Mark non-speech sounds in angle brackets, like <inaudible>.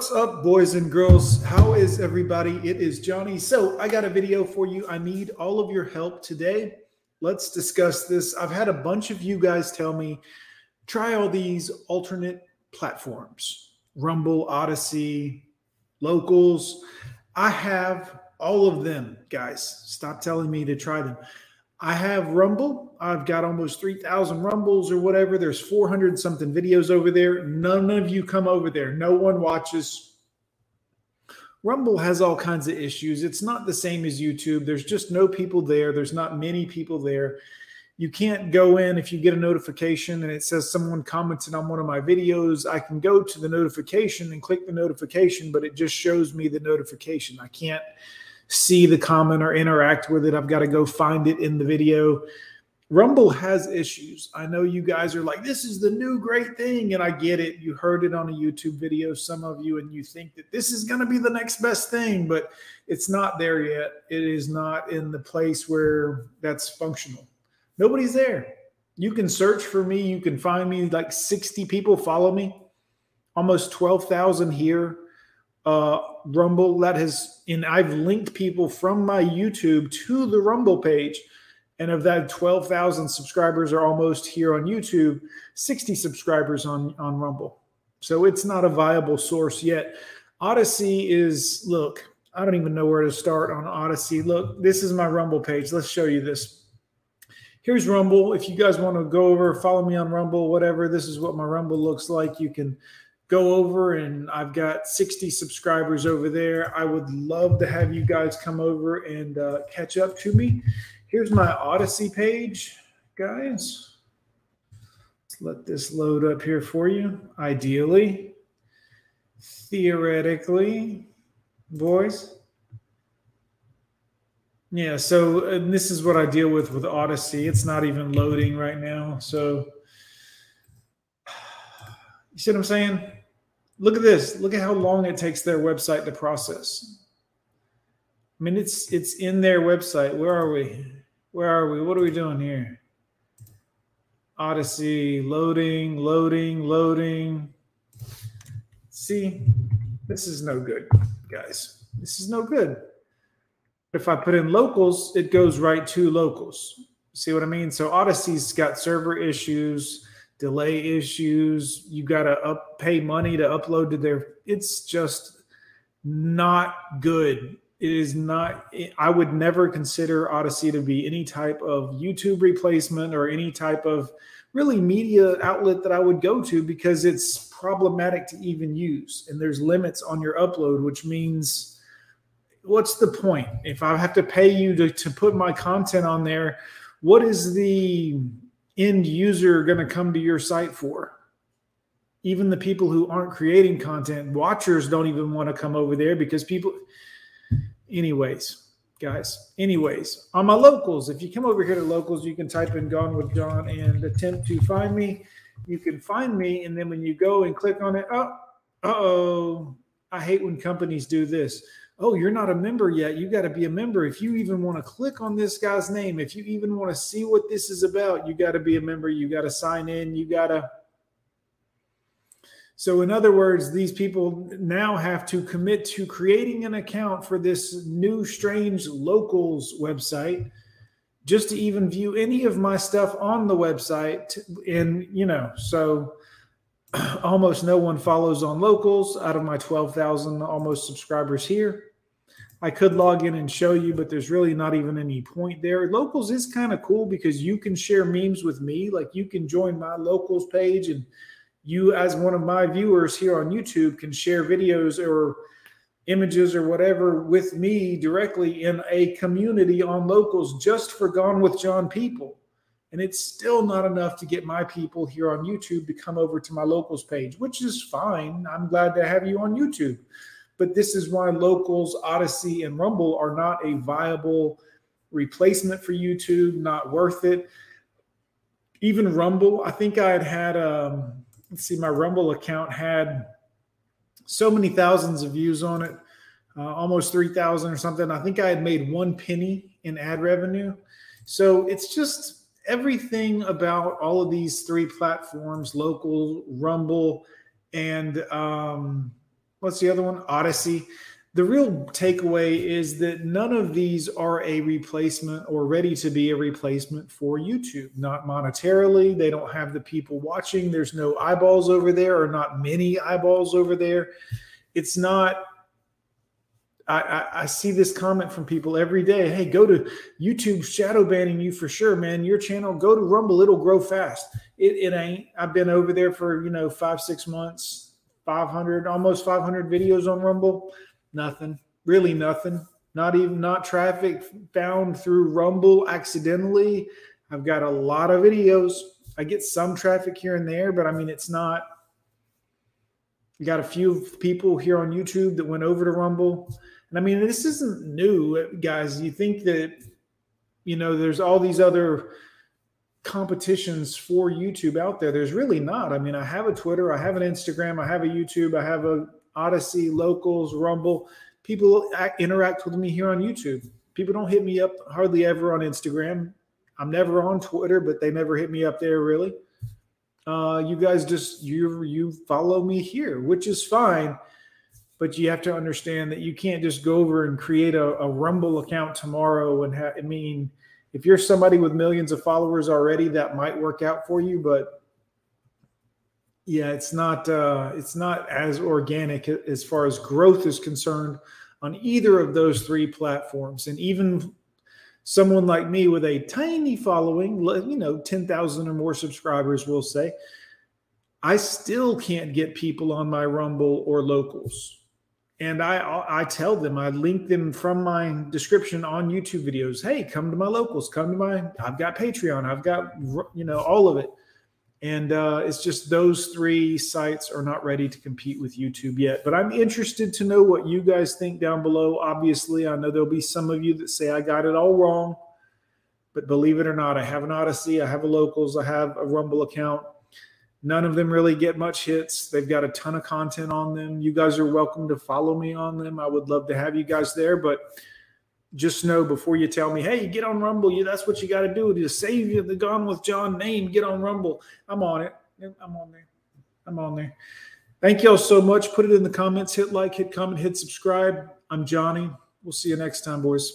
What's up, boys and girls? How is everybody? It is Johnny. So, I got a video for you. I need all of your help today. Let's discuss this. I've had a bunch of you guys tell me try all these alternate platforms Rumble, Odysee, Locals. I have all of them, guys. Stop telling me to try them. I have Rumble. I've got almost 3,000 Rumbles or whatever. There's 400 something videos over there. None of you come over there. No one watches. Rumble has all kinds of issues. It's not the same as YouTube. There's just no people there. There's not many people there. You can't go in if you get a notification and it says someone commented on one of my videos. I can go to the notification and click the notification, but it just shows me the notification. I can't see the comment or interact with it. I've got to go find it in the video. Rumble has issues. I know you guys are like, this is the new great thing. And I get it. You heard it on a YouTube video, some of you, and you think that this is going to be the next best thing, but it's not there yet. It is not in the place where that's functional. Nobody's there. You can search for me. You can find me like 60 people follow me, almost 12,000 here uh, Rumble that has, and I've linked people from my YouTube to the Rumble page. And of that 12,000 subscribers are almost here on YouTube, 60 subscribers on, on Rumble. So it's not a viable source yet. Odysee is, look, I don't even know where to start on Odysee. Look, this is my Rumble page. Let's show you this. Here's Rumble. If you guys want to go over, follow me on Rumble, whatever, this is what my Rumble looks like. You can go over and I've got 60 subscribers over there. I would love to have you guys come over and uh, catch up to me. Here's my Odysee page, guys. Let's let this load up here for you. Ideally, theoretically, boys. Yeah, so this is what I deal with with Odysee. It's not even loading right now. So, <sighs> you see what I'm saying? Look at this. Look at how long it takes their website to process. I mean, it's it's in their website. Where are we? Where are we? What are we doing here? Odysee, loading, loading, loading. See, this is no good, guys. This is no good. If I put in locals, it goes right to locals. See what I mean? So Odysee's got server issues delay issues. You got to up pay money to upload to their. It's just not good. It is not. I would never consider Odysee to be any type of YouTube replacement or any type of really media outlet that I would go to because it's problematic to even use. And there's limits on your upload, which means what's the point? If I have to pay you to, to put my content on there, what is the end user going to come to your site for? Even the people who aren't creating content, watchers don't even want to come over there because people, anyways, guys, anyways, on my locals, if you come over here to locals, you can type in Gone with John and attempt to find me. You can find me, and then when you go and click on it, oh, oh, I hate when companies do this oh, you're not a member yet. You got to be a member. If you even want to click on this guy's name, if you even want to see what this is about, you got to be a member. You got to sign in. You got to. So, in other words, these people now have to commit to creating an account for this new, strange locals website just to even view any of my stuff on the website. And, you know, so <clears throat> almost no one follows on locals out of my 12,000 almost subscribers here. I could log in and show you, but there's really not even any point there. Locals is kind of cool because you can share memes with me. Like you can join my locals page, and you, as one of my viewers here on YouTube, can share videos or images or whatever with me directly in a community on locals just for Gone with John people. And it's still not enough to get my people here on YouTube to come over to my locals page, which is fine. I'm glad to have you on YouTube but this is why locals, Odysee, and Rumble are not a viable replacement for YouTube, not worth it. Even Rumble, I think I had had, um, let's see, my Rumble account had so many thousands of views on it, uh, almost 3,000 or something. I think I had made one penny in ad revenue. So it's just everything about all of these three platforms local, Rumble, and um, what's the other one? Odysee. The real takeaway is that none of these are a replacement or ready to be a replacement for YouTube. Not monetarily. They don't have the people watching. There's no eyeballs over there, or not many eyeballs over there. It's not I, I, see this comment from people every day. Hey, go to YouTube shadow banning you for sure, man. Your channel, go to Rumble, it'll grow fast. It, it ain't. I've been over there for you know five, six months, 500, almost 500 videos on Rumble. Nothing, really nothing. Not even not traffic found through Rumble accidentally. I've got a lot of videos. I get some traffic here and there, but I mean it's not. We got a few people here on YouTube that went over to Rumble and I mean, this isn't new, guys. You think that, you know, there's all these other competitions for YouTube out there. There's really not. I mean, I have a Twitter, I have an Instagram, I have a YouTube, I have a Odysee, Locals, Rumble. People act, interact with me here on YouTube. People don't hit me up hardly ever on Instagram. I'm never on Twitter, but they never hit me up there really. Uh, you guys just you you follow me here, which is fine but you have to understand that you can't just go over and create a, a Rumble account tomorrow and have, I mean, if you're somebody with millions of followers already, that might work out for you, but yeah, it's not uh, it's not as organic as far as growth is concerned on either of those three platforms. And even someone like me with a tiny following, you know, 10,000 or more subscribers, will say, I still can't get people on my Rumble or locals and I I tell them I link them from my description on YouTube videos. Hey, come to my locals. Come to my. I've got Patreon. I've got you know all of it, and uh, it's just those three sites are not ready to compete with YouTube yet. But I'm interested to know what you guys think down below. Obviously, I know there'll be some of you that say I got it all wrong, but believe it or not, I have an Odysee, I have a locals. I have a Rumble account. None of them really get much hits. They've got a ton of content on them. You guys are welcome to follow me on them. I would love to have you guys there, but just know before you tell me, hey, get on Rumble, you that's what you got to do to save the Gone with John name. Get on Rumble. I'm on it. I'm on there. I'm on there. Thank y'all so much. Put it in the comments. Hit like, hit comment, hit subscribe. I'm Johnny. We'll see you next time, boys.